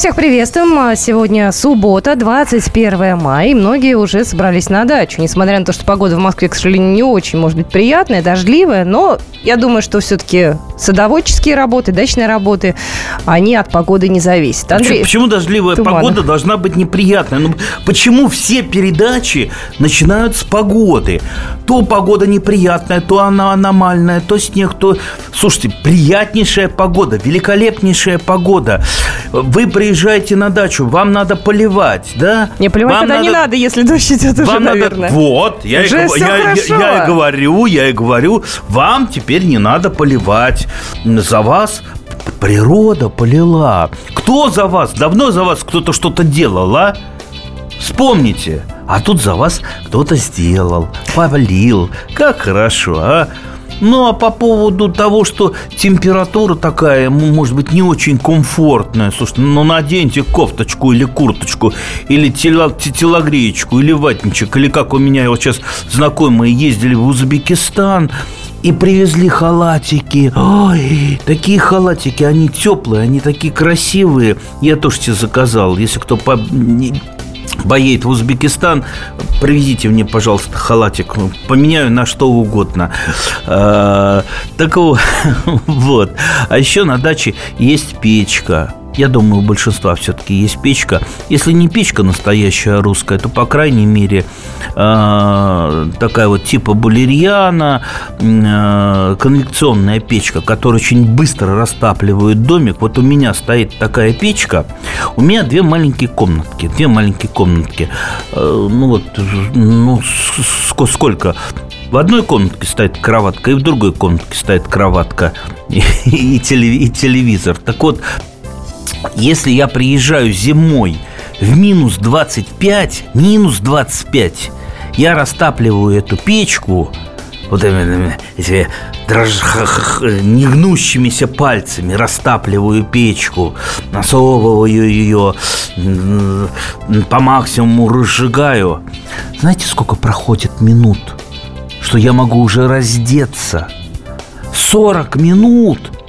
Всех приветствуем. Сегодня суббота, 21 мая, и многие уже собрались на дачу. Несмотря на то, что погода в Москве, к сожалению, не очень, может быть, приятная, дождливая, но я думаю, что все-таки садоводческие работы, дачные работы, они от погоды не зависят. Андрей, почему, почему дождливая Туманов. погода должна быть неприятная? Ну, почему все передачи начинают с погоды? То погода неприятная, то она аномальная, то снег, то... Слушайте, приятнейшая погода, великолепнейшая погода. Вы приезжаете на дачу, вам надо поливать, да? Не, поливать вам тогда надо... не надо, если дождь идет уже, вам наверное. Надо... Вот, я, уже и, я, я, я и говорю, я и говорю, вам теперь не надо поливать. За вас природа полила. Кто за вас? Давно за вас кто-то что-то делал, а? Вспомните. А тут за вас кто-то сделал, полил. Как хорошо, а? Ну, а по поводу того, что температура такая, может быть, не очень комфортная, слушайте, ну, наденьте кофточку или курточку, или телогреечку, или ватничек, или как у меня вот сейчас знакомые ездили в Узбекистан, и привезли халатики. Ой, такие халатики, они теплые, они такие красивые. Я тоже тебе заказал. Если кто по поедет в Узбекистан, привезите мне, пожалуйста, халатик. Поменяю на что угодно. А, так вот. А еще на даче есть печка. Я думаю, у большинства все-таки есть печка. Если не печка настоящая русская, то, по крайней мере, э, такая вот типа булерьяна, э, конвекционная печка, которая очень быстро растапливает домик. Вот у меня стоит такая печка. У меня две маленькие комнатки. Две маленькие комнатки. Э, ну вот, ну, сколько? В одной комнатке стоит кроватка, и в другой комнатке стоит кроватка и, телевизор. Так вот, если я приезжаю зимой в минус 25, минус 25, я растапливаю эту печку вот этими дрож... негнущимися пальцами растапливаю печку, насовываю ее, по максимуму разжигаю. Знаете, сколько проходит минут, что я могу уже раздеться? 40 минут –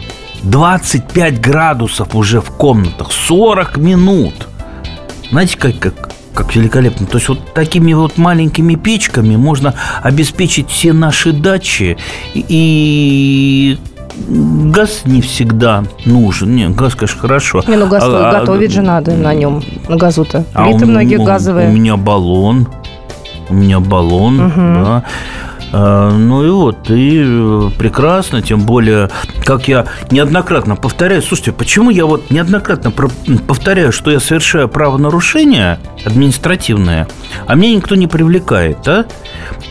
25 градусов уже в комнатах, 40 минут. Знаете, как, как, как великолепно. То есть вот такими вот маленькими печками можно обеспечить все наши дачи. И газ не всегда нужен. Не, газ, конечно, хорошо. Не, ну газ а, а готовить а, же надо на нем, на газу-то. А Плиты многие газовые. У меня баллон. У меня баллон, угу. да. А, ну и вот, и э, прекрасно, тем более, как я неоднократно повторяю, слушайте, почему я вот неоднократно повторяю, что я совершаю правонарушение административное, а меня никто не привлекает, а?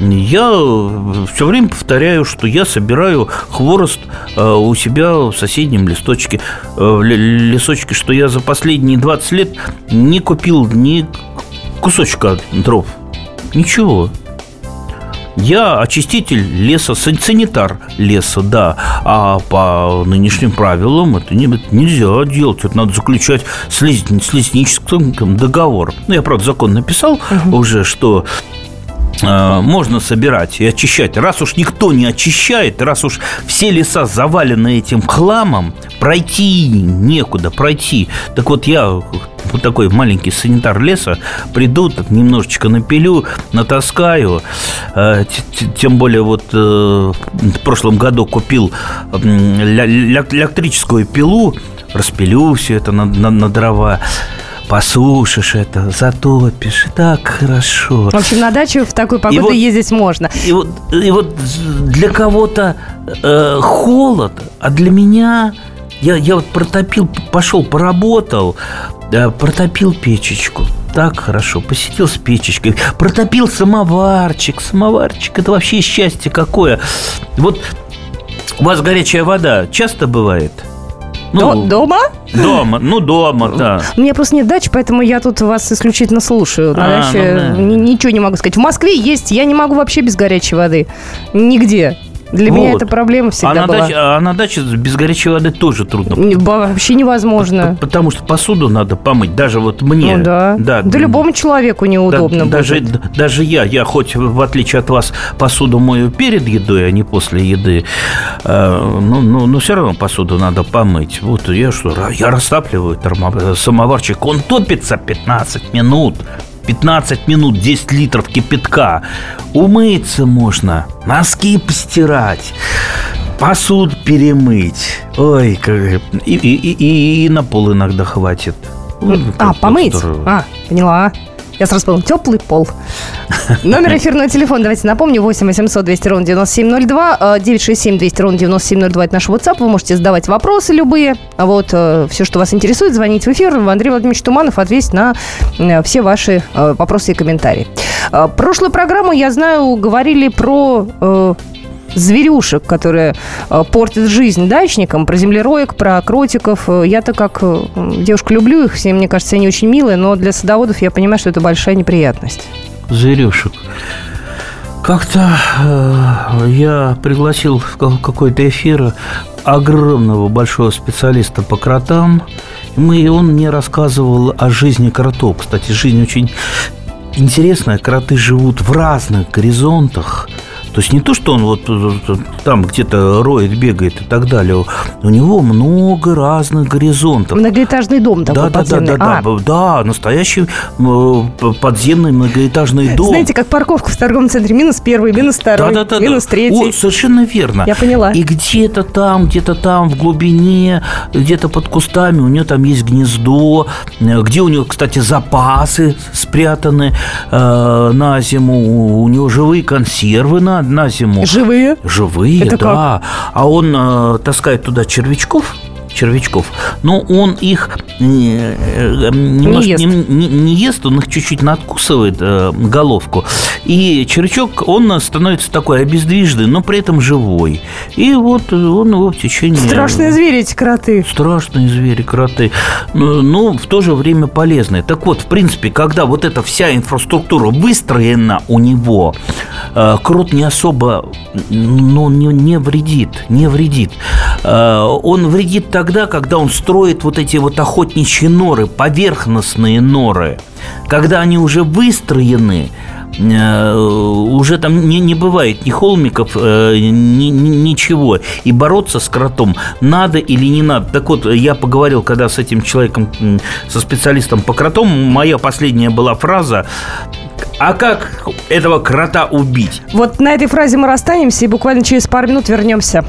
Я э, все время повторяю, что я собираю хворост э, у себя в соседнем листочке, лесочке, что я за последние 20 лет не купил ни кусочка дров. Ничего. Я очиститель леса, санитар леса, да. А по нынешним правилам это, не, это нельзя делать. Это надо заключать с, лес, с лесническим договор. Ну, я, правда, закон написал угу. уже, что можно собирать и очищать. Раз уж никто не очищает, раз уж все леса завалены этим хламом, пройти некуда, пройти. Так вот я вот такой маленький санитар леса, приду, так немножечко напилю, натаскаю. Э, тем более вот э, в прошлом году купил электрическую пилу, распилю все это на, на, на дрова посушишь это, затопишь, так хорошо. В общем, на дачу в такую погоду вот, ездить можно. И вот, и вот для кого-то э, холод, а для меня я, я вот протопил, пошел, поработал, да, протопил печечку. Так хорошо, посидел с печечкой, протопил самоварчик. Самоварчик, это вообще счастье какое. Вот у вас горячая вода часто бывает? Ну, дома? Дома, ну дома, да. У меня просто нет дачи, поэтому я тут вас исключительно слушаю. На а, даче ну, да. ничего не могу сказать. В Москве есть, я не могу вообще без горячей воды. Нигде. Для меня Вот. это проблема всегда а на, была. даче, а на даче без горячей воды тоже трудно. Не- Вообще невозможно. Потому что посуду надо помыть, даже вот мне. Ну да. Да, Да любому человеку Да, неудобно даже, будет. д- даже я, я хоть в отличие от вас посуду мою перед едой, а не после еды, э, ну, ну, но все равно посуду надо помыть. Вот я что, я растапливаю термо- самоварчик, он топится 15 минут. 15 минут, 10 литров кипятка. Умыться можно, носки постирать, посуду перемыть. Ой, как... и, и, и, и- на пол иногда хватит. Ой, А, помыть? здорово. А, поняла. Я сразу понял, теплый пол. Номер эфирного телефона, давайте напомню, 8 800 200 ровно 9702, э, 967 200 ровно 9702, это наш WhatsApp, вы можете задавать вопросы любые, а вот э, все, что вас интересует, звонить в эфир, Андрей Владимирович Туманов ответит на э, все ваши э, вопросы и комментарии. Прошлую программу, я знаю, говорили про зверюшек, которые э, портят жизнь дачникам, про землероек, про кротиков. Э, Я-то как э, девушка люблю их, все, мне кажется, они очень милые, но для садоводов я понимаю, что это большая неприятность. зверюшек. Как-то э, я пригласил в ка- какой-то эфир огромного большого специалиста по кротам. Мы, и он мне рассказывал о жизни кротов. Кстати, жизнь очень интересная. Кроты живут в разных горизонтах. То есть не то, что он вот э, э, там где-то роет, бегает и так далее. У него много разных горизонтов. Многоэтажный дом такой Да, да, да, подземный. да, А, да, да, настоящий э, подземный многоэтажный дом. Знаете, как парковка в торговом центре. Минус первый, минус второй, да, да, да, минус да. третий. О, совершенно верно. Я поняла. И где-то там, где-то там в глубине, где-то под кустами у нее там есть гнездо, где у нее, кстати, запасы спрятаны э, на зиму. У него живые консервы на, на зиму. Живые? Живые, Это да. А он э, таскает туда червячков. Червячков, но он их э, э, немножко ест. не, не- не ест, он их чуть-чуть надкусывает э, головку, и червячок он становится такой обездвижный, но при этом живой, и вот он его в течение Страшные звери эти кроты. Страшные звери, кроты, но, но в то же время полезные. Так вот, в принципе, когда вот эта вся инфраструктура выстроена у него, э, крот не особо, ну, не, не вредит, не вредит. Э, он вредит тогда, когда он строит вот эти вот охотничьи норы, поверхностные норы. Когда они уже выстроены, э, уже там не, не бывает ни холмиков, э, ни- ни- ничего. И бороться с кротом надо или не надо. Так вот, я поговорил, когда с этим человеком, со специалистом по кротам, моя последняя была фраза а как этого крота убить? Вот на этой фразе мы расстанемся и буквально через пару минут вернемся.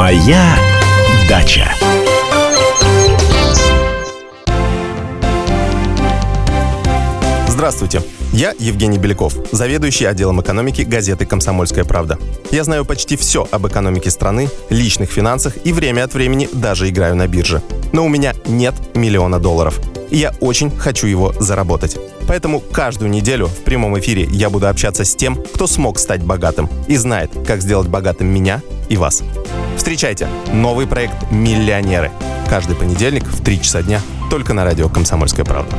Моя дача. Здравствуйте, я Евгений Беляков, заведующий отделом экономики газеты «Комсомольская правда». Я знаю почти все об экономике страны, личных финансах и время от времени даже играю на бирже. Но у меня нет миллиона долларов. И я очень хочу его заработать. Поэтому каждую неделю в прямом эфире я буду общаться с тем, кто смог стать богатым и знает, как сделать богатым меня и вас. Встречайте новый проект «Миллионеры». Каждый понедельник в 3 часа дня только на радио «Комсомольская правда».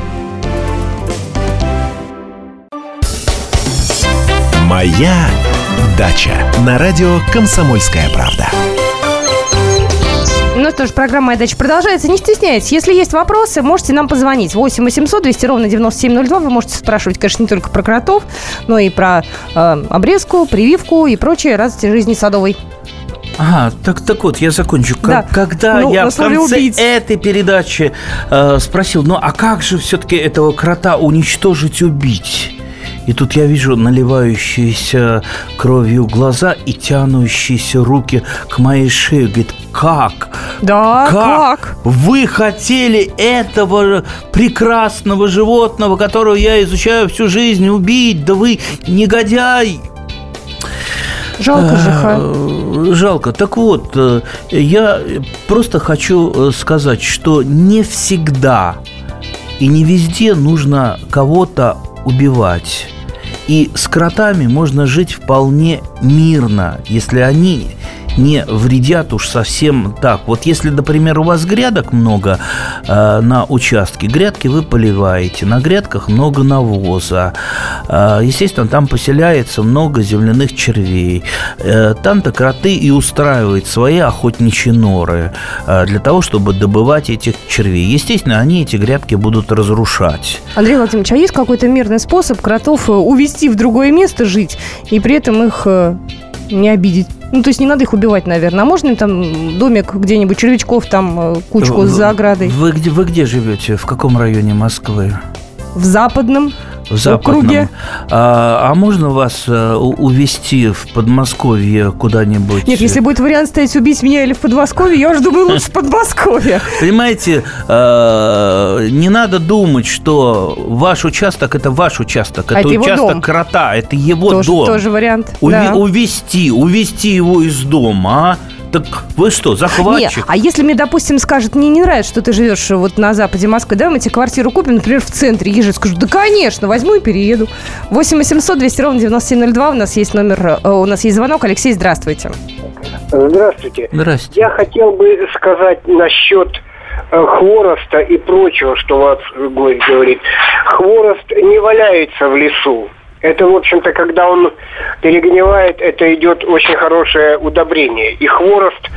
Моя дача. На радио «Комсомольская правда». Ну что ж, программа «Моя дача» продолжается. Не стесняйтесь, если есть вопросы, можете нам позвонить. 8 800 200 ровно 9702. Вы можете спрашивать, конечно, не только про кротов, но и про э, обрезку, прививку и прочие радости жизни садовой. Ага, так, так вот, я закончу. Да. Когда Ну, я в конце «убить». этой передачи э, спросил, ну а как же все-таки этого крота уничтожить, убить? И тут я вижу наливающиеся кровью глаза и тянущиеся руки к моей шее. Говорит, как? Да, как? Вы хотели этого прекрасного животного, которого я изучаю всю жизнь, убить? Да вы негодяй! Жалко. Э, Жалко. Так вот, э, я просто хочу э, сказать, что не всегда и не везде нужно кого-то убивать. И с кротами можно жить вполне мирно, если они не вредят уж совсем так. Вот если, например, у вас грядок много э, на участке, грядки вы поливаете, на грядках много навоза, э, естественно, там поселяется много земляных червей. Э, там-то кроты и устраивают свои охотничьи норы э, для того, чтобы добывать этих червей. Естественно, они эти грядки будут разрушать. Андрей Владимирович, а есть какой-то мирный способ кротов э, увести в другое место жить и при этом их э, не обидеть? Ну, то есть не надо их убивать, наверное. А можно им там домик где-нибудь, червячков, там э, кучку Вы- за оградой? Вы где, вы где живете? В каком районе Москвы? В западном? В западном. округе. А, а можно вас у- увезти в Подмосковье куда-нибудь? Нет, если будет вариант стоять убить меня или в Подмосковье, я уж думаю, лучше в Подмосковье. Понимаете, э, не надо думать, что ваш участок это ваш участок, А это, это участок дом. крота, это его Тоже, дом. тоже вариант. Уви- да. Увести, увести его из дома, а? Так вы что, захватчик? а если мне, допустим, скажут, мне не нравится, что ты живешь вот на западе Москвы, давай мы тебе квартиру купим, например, в центре Ежи, скажу, да, конечно, возьму и перееду. 8 800 200 ровно 9702, у нас есть номер, э, у нас есть звонок. Алексей, здравствуйте. Здравствуйте. Здрасте. Я хотел бы сказать насчет э, хвороста и прочего, что вас гость говорит. Хворост не валяется в лесу. Это, в общем-то, когда он перегнивает, это идет очень хорошее удобрение. И хворост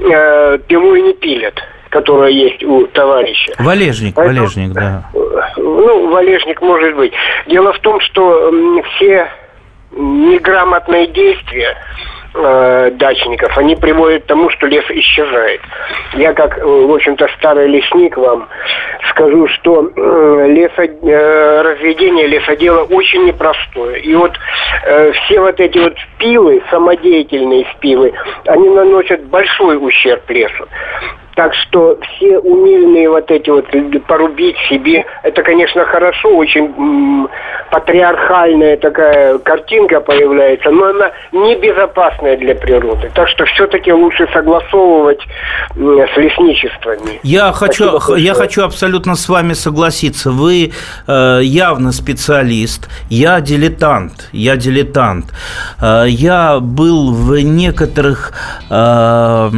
э, его и не пилят, которое есть у товарища. Валежник, Поэтому- валежник, да. Ну, валежник может быть. Дело в том, что все неграмотные действия э, дачников, они приводят к тому, что лес исчезает. Я как, э, в общем-то, старый лесник вам скажу, что э, лесо, э, разведение лесодела очень непростое. И вот э, все вот эти вот спилы, самодеятельные спилы, они наносят большой ущерб лесу. Так что все умельные вот эти вот э, порубить себе, это, конечно, хорошо, очень м, патриархальная такая картинка появляется, но она небезопасная для природы. Так что все-таки лучше согласовывать м, с лесничествами. Я хочу, Спасибо большое. я хочу абсолютно с вами согласиться. Вы э, явно специалист, я дилетант, я дилетант. Э, я был в некоторых э,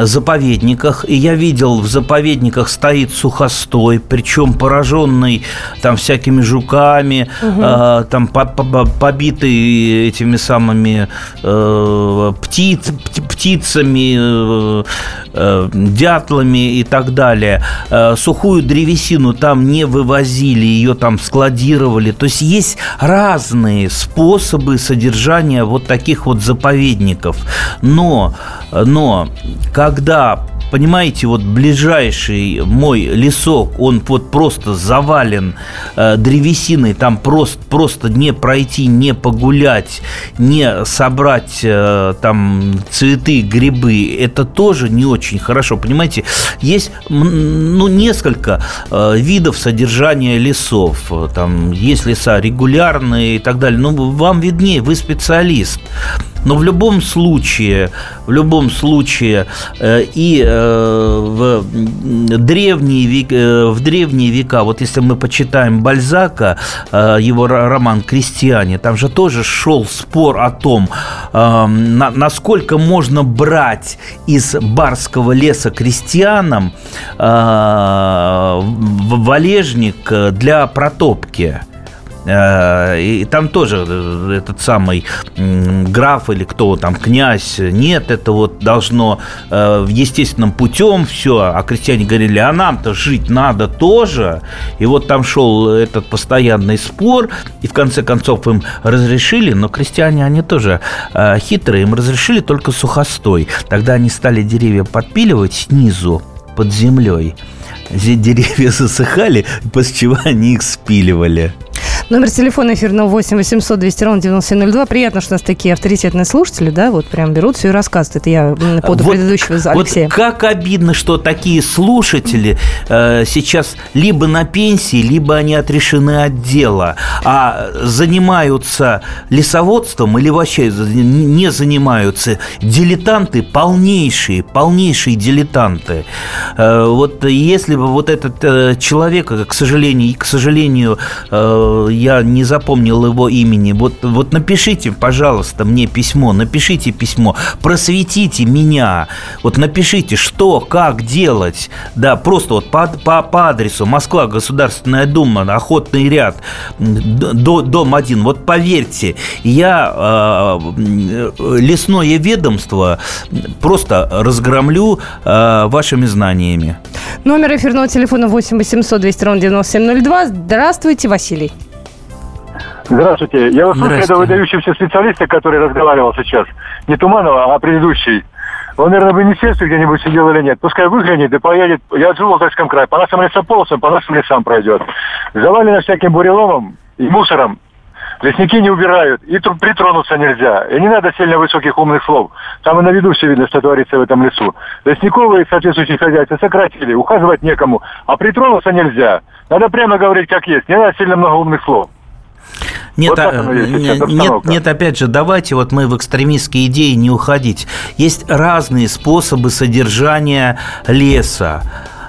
заповедниках, и я видел, в заповедниках стоит сухостой, причем пораженный там всякими жуками, э, там по- по- побитый этими самыми э, птиц, пти- птицами, э, э, дятлами и так далее. Э, Сухую древесину там не вывозили, ее там складировали. То есть есть разные способы содержания вот таких вот заповедников. Но, но когда понимаете, вот ближайший мой лесок, он вот просто завален э, древесиной, там просто, просто не пройти, не погулять, не собрать э, там цветы, грибы, это тоже не очень хорошо, понимаете? Есть ну, несколько э, видов содержания лесов, там есть леса регулярные и так далее, ну, вам виднее, вы специалист. Но в любом случае, в любом случае э, и э, в древние век- э, в древние века, вот если мы почитаем Бальзака, его ро- роман "Крестьяне", там же тоже шел спор о том, на- насколько можно брать из барского леса крестьянам валежник для протопки. Э, И там тоже э, этот самый граф или кто там, князь, нет, это вот должно э, естественным путем все, а крестьяне говорили, а нам-то жить надо тоже. И вот там шел этот постоянный спор, и в конце концов им разрешили, но крестьяне, они тоже хитрые, им разрешили только сухостой. Тогда они стали деревья подпиливать снизу, под землей. Зе- Деревья засыхали, после чего они их спиливали. Номер телефона эфирного 8 800 200 ровно 9702. Приятно, что у нас такие авторитетные слушатели, да, вот прям берут все и рассказывают. Это я м, по поводу Вот- предыдущего Алексея. Вот как обидно, что такие слушатели э, сейчас либо на пенсии, либо они отрешены от дела, а занимаются лесоводством или вообще не занимаются. Дилетанты полнейшие, полнейшие дилетанты. Э, вот если бы вот этот э, человек, к сожалению, и, к сожалению, э, я не запомнил его имени. Вот, вот напишите, пожалуйста, мне письмо, напишите письмо, просветите меня. Вот напишите, что, как делать. Да, просто вот по, по, по адресу Москва, Государственная Дума, Охотный ряд, до, дом 1. Вот поверьте, я э, лесное ведомство просто разгромлю э, вашими знаниями. Номер эфирного телефона 8 800 200 ровно 9702. Здравствуйте, Василий. Здравствуйте. Я услышал этого выдающегося специалиста, который разговаривал сейчас. Не Туманова, а предыдущий. Он, наверное, в министерстве где-нибудь сидел или нет. Пускай выглянет и поедет. Я живу в Алтайском крае. По нашим лесополосам, по нашим лесам пройдет. Завалено всяким буреломом и мусором. Лесники не убирают, и притронуться нельзя. И не надо сильно высоких умных слов. Там и на виду все видно, что творится в этом лесу. Лесников и соответствующие хозяйства сократили, ухаживать некому, а притронуться нельзя. Надо прямо говорить, как есть. Не надо сильно много умных слов. Нет, вот а, нет, нет, опять же, давайте вот мы в экстремистские идеи не уходить. Есть разные способы содержания леса.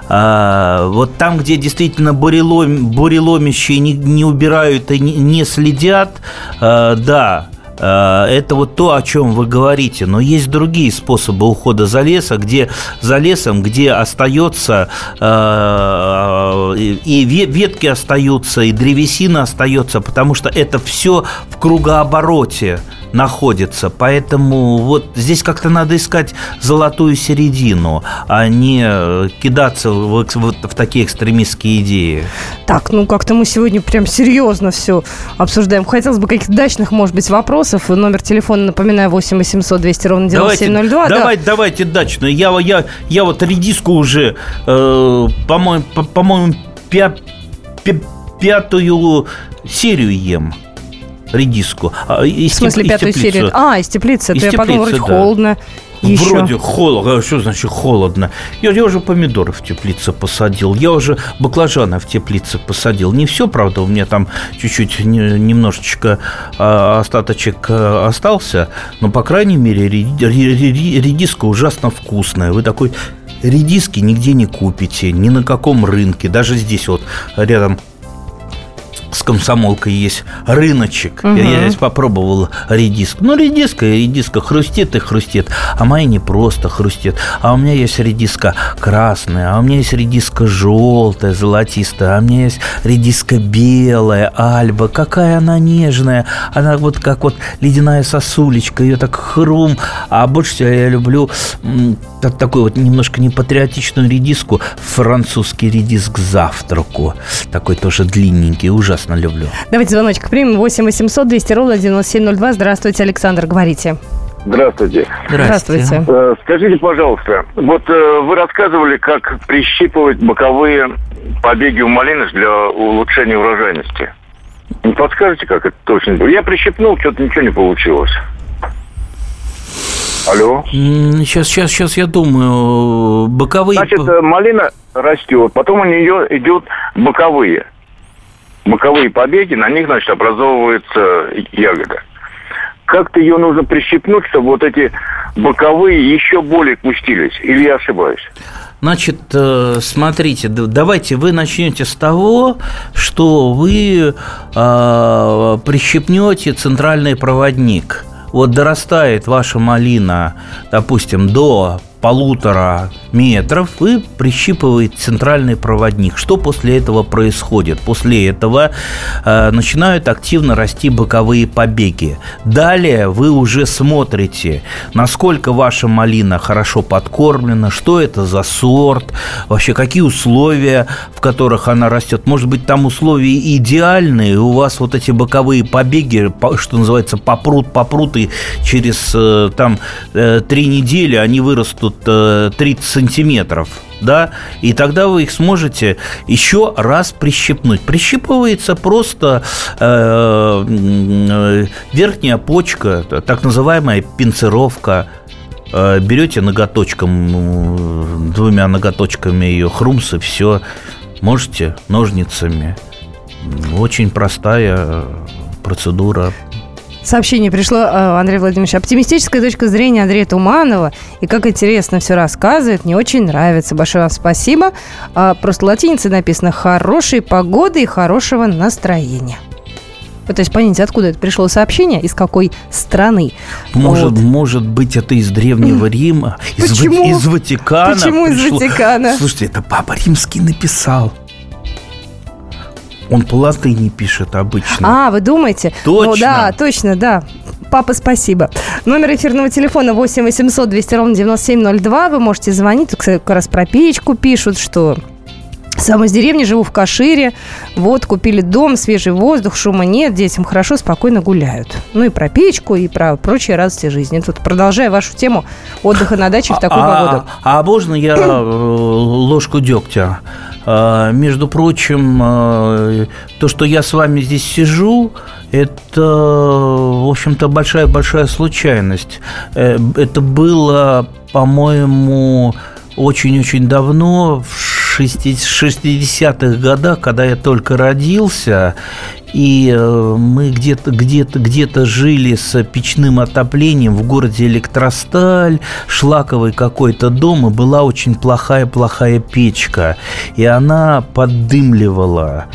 А, вот там, где действительно бурелом, буреломящие не, не убирают и не, не следят, а, да, это вот то, о чем вы говорите. Но есть другие способы ухода за лесом, где за лесом, где остается а, и ветки остаются, и древесина остается, потому что это все в кругообороте находится. Поэтому вот здесь как-то надо искать золотую середину, а не э, кидаться в, в, в такие экстремистские идеи. Так, ну как-то мы сегодня прям серьезно все обсуждаем. Хотелось бы каких-то дачных, может быть, вопросов. Номер телефона, напоминаю, 8 800 200 ровно 9702. Давайте, давайте, да. давайте дачную. Я, я, я вот редиску уже, э, по-моему, по, по-моему, пя, пя, пятую серию ем редиску. А, из в смысле, пятую серию? А, из теплицы. Из теплицы, я подумал, вроде да. холодно. Еще. Вроде холодно. А что значит холодно? Я, я уже помидоры в теплице посадил. Я уже баклажаны в теплице посадил. Не все, правда, у меня там чуть-чуть немножечко а, остаточек а, остался. Но, по крайней мере, редиска ужасно вкусная. Вы такой редиски нигде не купите, ни на каком рынке. Даже здесь вот рядом с комсомолкой есть рыночек. Угу. Я, я здесь попробовал редиск. Ну, редиска, редиска хрустит и хрустит. А моя не просто хрустит. А у меня есть редиска красная, а у меня есть редиска желтая, золотистая, а у меня есть редиска белая, альба. Какая она нежная. Она вот как вот ледяная сосулечка. Ее так хрум. А больше всего я люблю такую вот немножко непатриотичную редиску. Французский редиск завтраку. Такой тоже длинненький, ужасно ужасно люблю. Давайте звоночек примем. 8 800 200 ровно 9702. Здравствуйте, Александр, говорите. Здравствуйте. Здравствуйте. Э, скажите, пожалуйста, вот э, вы рассказывали, как прищипывать боковые побеги у малины для улучшения урожайности. Не подскажете, как это точно? Я прищипнул, что-то ничего не получилось. Алло. Сейчас, сейчас, сейчас я думаю. Боковые... Значит, э, малина растет, потом у нее идут боковые боковые побеги, на них, значит, образовывается ягода. Как-то ее нужно прищипнуть, чтобы вот эти боковые еще более кустились. Или я ошибаюсь? Значит, э, смотрите, давайте вы начнете с того, что вы э, прищипнете центральный проводник. Вот дорастает ваша малина, допустим, до полутора метров и прищипывает центральный проводник. Что после этого происходит? После этого э, начинают активно расти боковые побеги. Далее вы уже смотрите, насколько ваша малина хорошо подкормлена, что это за сорт, вообще какие условия, в которых она растет. Может быть, там условия идеальные, у вас вот эти боковые побеги, что называется, попрут, попрут, и через э, там э, три недели они вырастут 30 э, сантиметров, да, и тогда вы их сможете еще раз прищипнуть. Прищипывается просто э, э, верхняя почка, так называемая пинцировка, э, берете ноготочком, двумя ноготочками ее хрумсы, все, можете ножницами. Очень простая процедура Сообщение пришло, э, Андрей Владимирович. Оптимистическая точка зрения Андрея Туманова. И как интересно все рассказывает. Мне очень нравится. Большое вам спасибо. А, просто латиницей написано «Хорошей погоды и хорошего настроения». пытаюсь понять, откуда это пришло сообщение, из какой страны. Может, Вот. может быть, это из Древнего Рима, из, Почему? из Ватикана. Почему из пришло. Ватикана? Слушайте, это Папа Римский написал. Он по латыни пишет обычно. А, вы думаете? Точно. Ну да, точно, да. Папа, спасибо. Номер эфирного телефона 8 800 200 ровно 9702. Вы можете звонить. Тут, кстати, как раз про печку пишут, что сам из деревни, живу в Кашире. Вот, купили дом, свежий воздух, шума нет, детям хорошо, спокойно гуляют. Ну и про печку, и про прочие радости жизни. Тут продолжая вашу тему отдыха на даче в такую а, погоду. А можно я э, ложку дегтя? А, Между прочим, э, то, что я с вами здесь сижу, это, в общем-то, большая-большая случайность. Э, Это было, по-моему, очень-очень давно, в 60-х годах, когда я только родился, и э, мы где-то где-то где-то жили с печным отоплением в городе Электросталь, шлаковый какой-то дом, и была очень плохая-плохая печка, и она поддымливала.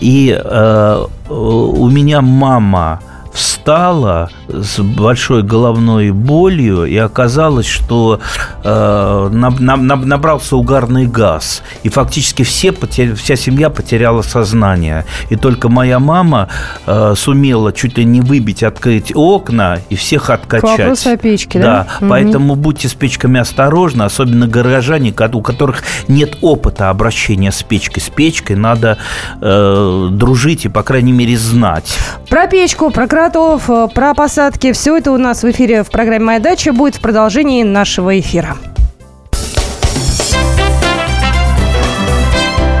И э, у меня мама встала с большой головной болью, и оказалось, что э, наб- наб- наб- набрался угарный газ. И фактически все вся семья потеряла сознание. И только моя мама э, сумела чуть ли не выбить, открыть окна и всех откачать. К вопросу о печке, да? Да, Мгм. поэтому будьте с печками осторожны, особенно горожане, у которых нет опыта обращения с печкой. С печкой надо э, дружить и, по крайней мере, знать. Про печку, про кротов, э, про посадки. Все это у нас в эфире в программе «Моя дача» будет в продолжении нашего эфира.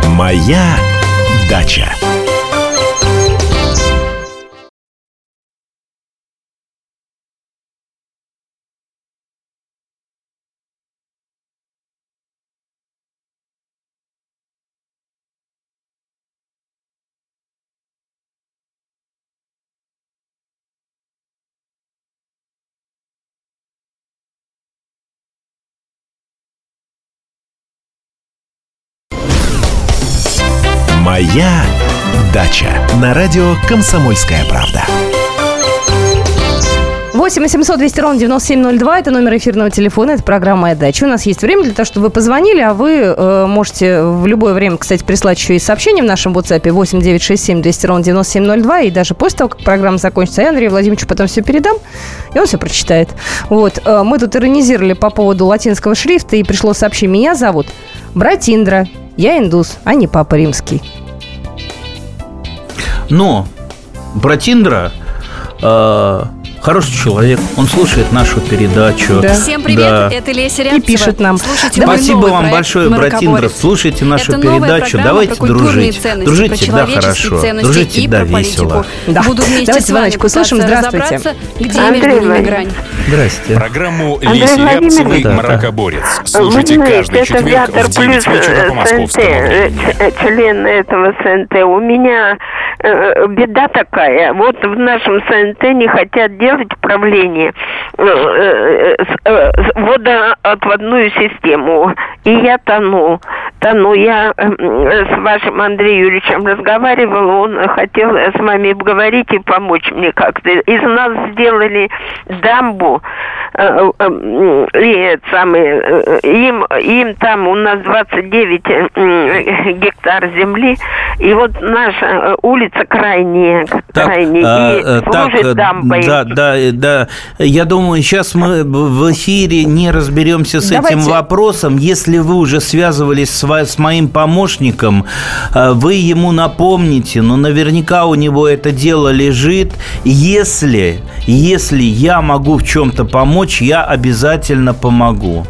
Моя дача. Моя дача. На радио «Комсомольская правда». 8 800 200 ровно 9702. Это номер эфирного телефона. Это программа «Моя дача». У нас есть время для того, чтобы вы позвонили, а вы э, можете в любое время, кстати, прислать еще и сообщение в нашем WhatsApp 8 967 200 ровно 9702. И даже после того, как программа закончится, я Андрею Владимировичу потом все передам, и он все прочитает. Вот. Э, мы тут иронизировали по поводу латинского шрифта, и пришло сообщение. Меня зовут Братиндра. Я индус, а не папа римский. Но Братиндра э, хороший человек, он слушает нашу передачу. Да. Всем привет, Да. это Леся Рябцева. пишет нам. Слушайте мой Спасибо вам проект большое. Братиндра. Слушайте нашу Это передачу. Давайте дружить. ценности, Дружить всегда человеческие хорошо. ценности Дружить и всегда весело. Да. Буду вместе Давайте с вами звоночку услышим. пытаться Здравствуйте. где Андрей грань. Здрасте. Программу Леси. Рябцевой Да, да. «Мракоборец». Вы Слушайте каждый это четверг в 9 плюс вечера по московскому э, э, член этого СНТ. У меня э, беда такая. Вот в нашем СНТ не хотят делать управление э, э, э, с- водоотводную систему. И я тону. Тону. Я э, с вашим Андреем Юрьевичем разговаривала. Он хотел с вами поговорить и помочь мне как-то. Из нас сделали дамбу. э, э, И э, им, им там у нас 29 э, м, гектар земли. И вот наша э, улица крайняя, Так, крайняя, а, и э, так, служит э, дамбой. да, да, э, да. Я думаю, сейчас мы в эфире не разберемся с Давайте. этим вопросом. Если вы уже связывались с, с моим помощником, э, вы ему напомните, но наверняка у него это дело лежит. Если, если я могу в чем-то помочь, я обязательно помогу.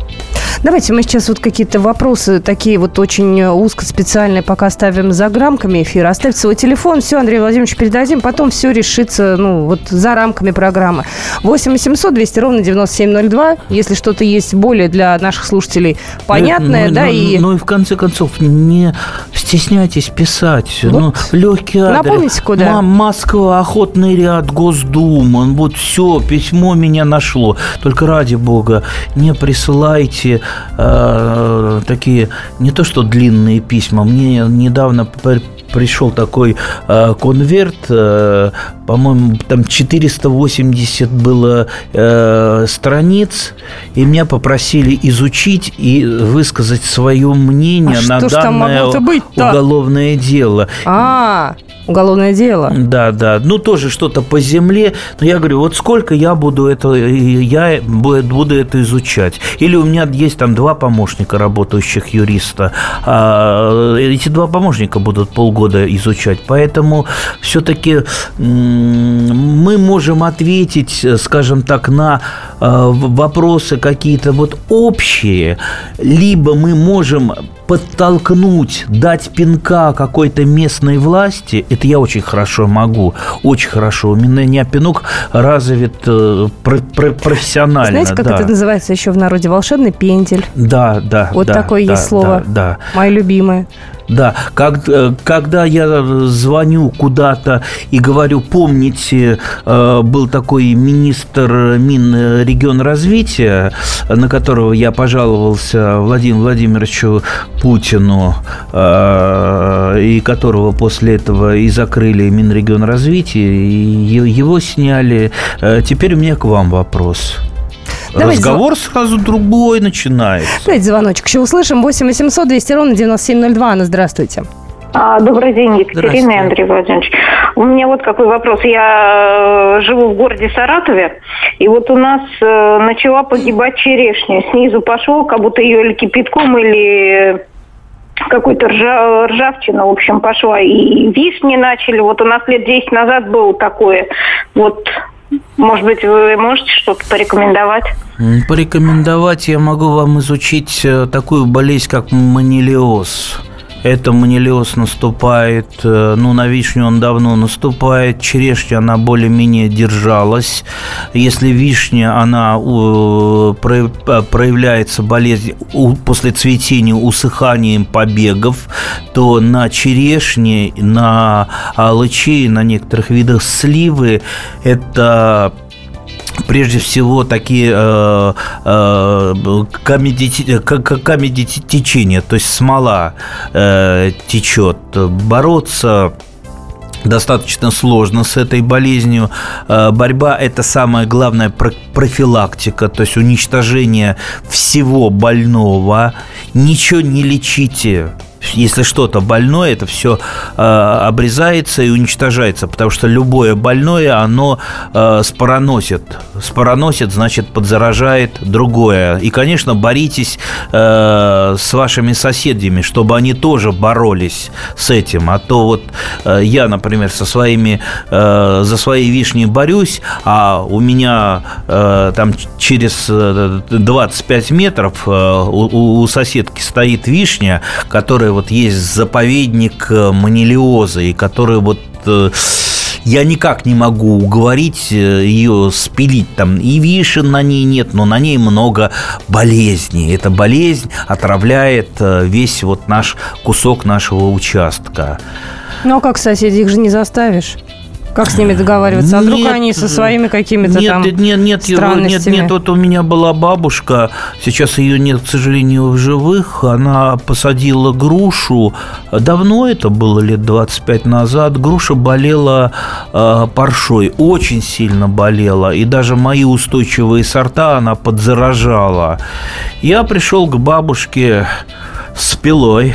Давайте мы сейчас вот какие-то вопросы такие вот очень э, узкоспециальные пока оставим за рамками эфира. Оставьте свой телефон, все, Андрей Владимирович передадим, потом все решится, ну, вот за рамками программы. 8 800 200 ровно 9702. Если что-то есть более для наших слушателей понятное, Ну, да, ну, и... Ну и в конце концов, не стесняйтесь писать. Вот. Ну, легкий адрес. Напомните, куда? Ма- Москва, охотный ряд, Госдума. Вот все, письмо меня нашло. Только ради бога, не присылайте э, такие, не то что длинные письма. Мне недавно при- пришел такой э, конверт, э, по-моему, там 480 было э, страниц, и меня попросили изучить и высказать свое мнение А на данное уголовное дело. А, уголовное дело. Да, да. Ну, тоже что-то по земле. Но я говорю, вот сколько я буду это, я бу- буду это изучать. Или у меня есть там два помощника, работающих юриста. А эти два помощника будут полгода изучать. Поэтому все-таки мы можем ответить, скажем так, на в- вопросы какие-то вот общие, либо мы можем подтолкнуть, дать пинка какой-то местной власти, это я очень хорошо могу, очень хорошо. У меня пинок развит э, про- про- профессионально. Знаете, как да. это называется еще в народе? Волшебный пендель. Да, да. Вот да, такое да, есть слово. Да, да. Мое любимое. Да, как, э, когда я звоню куда-то и говорю, помните, э, был такой министр Минрегион развития, на которого я пожаловался Владимиру Владимировичу Путину, э, и которого после этого и закрыли Минрегион развития, и его сняли. Э, Теперь у меня к вам вопрос. Давайте Разговор сразу другой начинается. Давайте звоночек еще услышим. 8 800 200 ровно 9702. Анна, здравствуйте. А, Добрый день, Екатерина и. Андрей Владимирович. У меня вот какой вопрос. Я э, живу в городе Саратове, и вот у нас э, начала погибать черешня. Снизу пошел, как будто ее или кипятком, или какой-то ржа- ржавчина, в общем, пошла. И вишни начали. Вот у нас лет 10 назад было такое. Вот, может быть, вы можете что-то порекомендовать? Порекомендовать я могу вам изучить э, такую болезнь, как манилиоз. Это манилиоз наступает, э, ну, на вишню он давно наступает, черешня, она более-менее держалась. Если вишня, она э, про- проявляется болезнь после цветения усыханием побегов, то на черешне, на алыче и на некоторых видах сливы это прежде всего такие э, э, камеди- к- к- камедитечения, то есть смола э, течет. Бороться достаточно сложно с этой болезнью. Э, Борьба – это самая главная про- профилактика, то есть уничтожение всего больного. Ничего не лечите. Если что-то больное, это все обрезается и уничтожается, потому что любое больное, оно э, спороносит. Спороносит, значит, подзаражает другое. И, конечно, боритесь э, с вашими соседями, чтобы они тоже боролись с этим. А то вот э, я, например, со своими, э, за свои вишни борюсь, а у меня э, там через э, 25 метров э, у- у соседки стоит вишня, которая вот есть заповедник э, манилиоза, и которая вот э, я никак не могу уговорить э, ее спилить. Там и вишен на ней нет, но на ней много болезней. Эта болезнь отравляет весь вот наш кусок нашего участка. Ну, а как соседей, их же не заставишь. Как с ними договариваться? А вдруг Нет, они со своими какими-то нет, там нет, нет, нет, нет, странностями? нет, вот у меня была бабушка, сейчас ее нет, к сожалению, в живых, она посадила грушу, давно это было, лет 25 назад, груша болела э, паршой, очень сильно болела, и даже мои устойчивые сорта она подзаражала. Я пришел к бабушке с пилой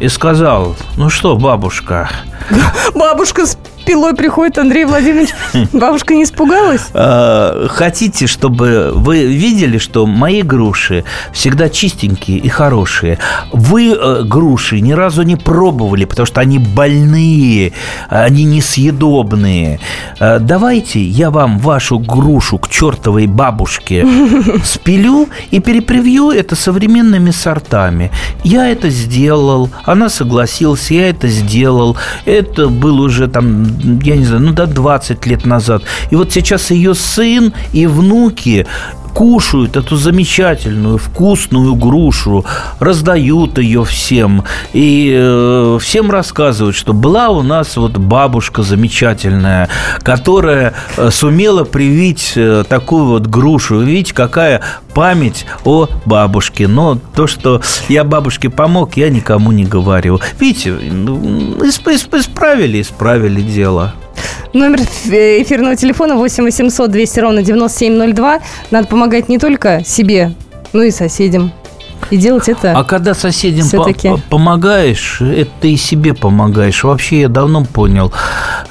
и сказал, ну что, бабушка, Бабушка с пилой приходит, Андрей Владимирович. Бабушка не испугалась? Э, хотите, чтобы вы видели, что мои груши всегда чистенькие и хорошие. Вы э, груши ни разу не пробовали, потому что они больные, они несъедобные. Э, давайте я вам вашу грушу к чертовой бабушке спилю и перепривью это современными сортами. Я это сделал, она согласилась, я это сделал. Это был уже там, я не знаю, ну да, 20 лет назад. И вот сейчас ее сын и внуки кушают эту замечательную, вкусную грушу, раздают ее всем. И э, всем рассказывают, что была у нас вот бабушка замечательная, которая э, сумела привить э, такую вот грушу. Видите, какая память о бабушке. Но то, что я бабушке помог, я никому не говорю. Видите, ну, исправили, исправили дело. Номер эфирного телефона 8 800 200 ровно 9702. Надо помогать не только себе, но и соседям. И делать это А когда соседям по помогаешь, это ты и себе помогаешь. Вообще я давно понял.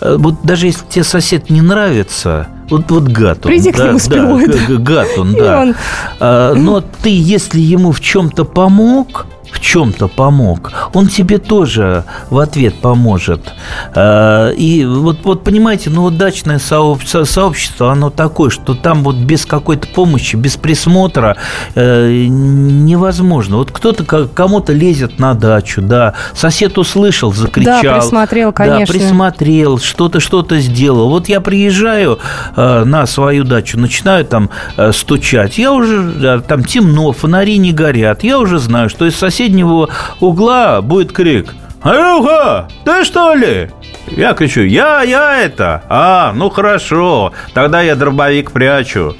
Э, вот даже если тебе сосед не нравится, вот, вот гад он. Приди да, к нему с да, гад он, да. Он... А, но ты, если ему в чем-то помог, в чем-то помог, он тебе тоже в ответ поможет. А, и вот, вот понимаете, ну вот дачное сообщество, сообщество, оно такое, что там вот без какой-то помощи, без присмотра э, невозможно. Вот кто-то кому-то лезет на дачу, да, сосед услышал, закричал. Да, присмотрел, конечно. Да, присмотрел, что-то, что-то сделал. Вот я приезжаю э, на свою дачу, начинаю там э, стучать, я уже, там темно, фонари не горят, я уже знаю, что из соседей соседнего угла будет крик «Анюха, ты что ли?» Я кричу «Я, я это!» «А, ну хорошо, тогда я дробовик прячу».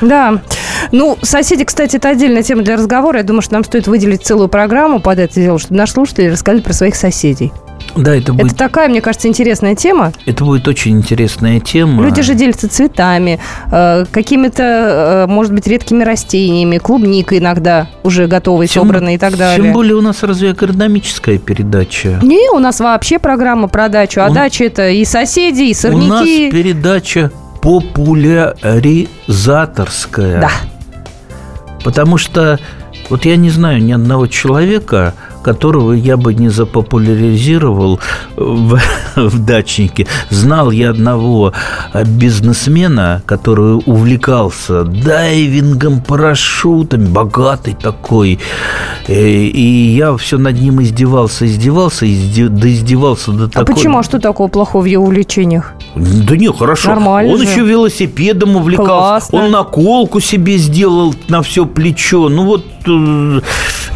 Да. Ну, соседи, кстати, это отдельная тема для разговора. Я думаю, что нам стоит выделить целую программу под это дело, чтобы наши слушатели рассказали про своих соседей. Да, это будет... Это такая, мне кажется, интересная тема. Это будет очень интересная тема. Люди же делятся цветами, э, какими-то, э, может быть, редкими растениями, клубникой иногда уже готовой, тем, собранной и так далее. Тем более у нас разве агрономическая передача? Не, у нас вообще программа про дачу. А у... дача это и соседи, и сорняки. У нас передача популяризаторская. Да. Потому что вот я не знаю ни одного человека, которого я бы не запопуляризировал в, в дачнике. Знал я одного бизнесмена, который увлекался дайвингом, парашютами, богатый такой. Э, и я все над ним издевался, издевался, издев, да издевался до а такой... А почему? А что такого плохого в его увлечениях? Да не, хорошо. Нормально Он же. еще велосипедом увлекался. Классно. Он наколку себе сделал на все плечо. Ну вот... Ну,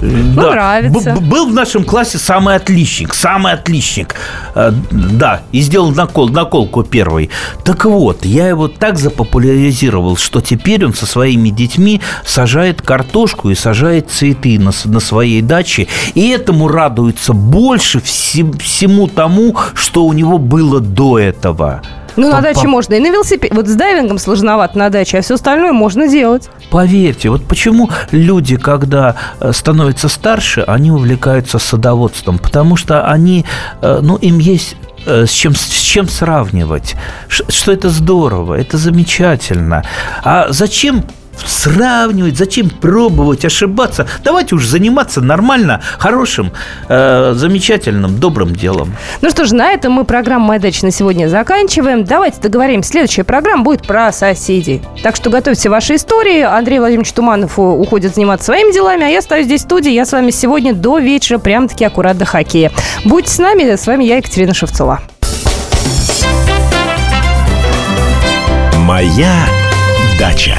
да. нравится. Б- был в нашем классе самый отличник. Самый отличник. Э, да, и сделал накол, наколку первый. Так вот, я его так запопуляризировал, что теперь он со своими детьми сажает картошку и сажает цветы на, на своей даче. И этому радуется больше всему тому, что у него было до этого. Ну, на даче можно и на велосипеде. Вот с дайвингом сложновато на даче, а все остальное можно делать. Поверьте, вот почему люди, когда э, становятся старше, они увлекаются садоводством, потому что они, э, ну, им есть э, с чем, с чем сравнивать, что это здорово, это замечательно. А зачем сравнивать, зачем пробовать, ошибаться. Давайте уж заниматься нормально, хорошим, э, замечательным, добрым делом. Ну что ж, на этом мы программу «Моя дача» на сегодня заканчиваем. Давайте договоримся, следующая программа будет про соседей. Так что готовьте ваши истории. Андрей Владимирович Туманов уходит заниматься своими делами, а я остаюсь здесь в студии. Я с вами сегодня до вечера, прям-таки аккурат до хоккея. Будьте с нами, с вами я, Екатерина Шевцова. «Моя дача».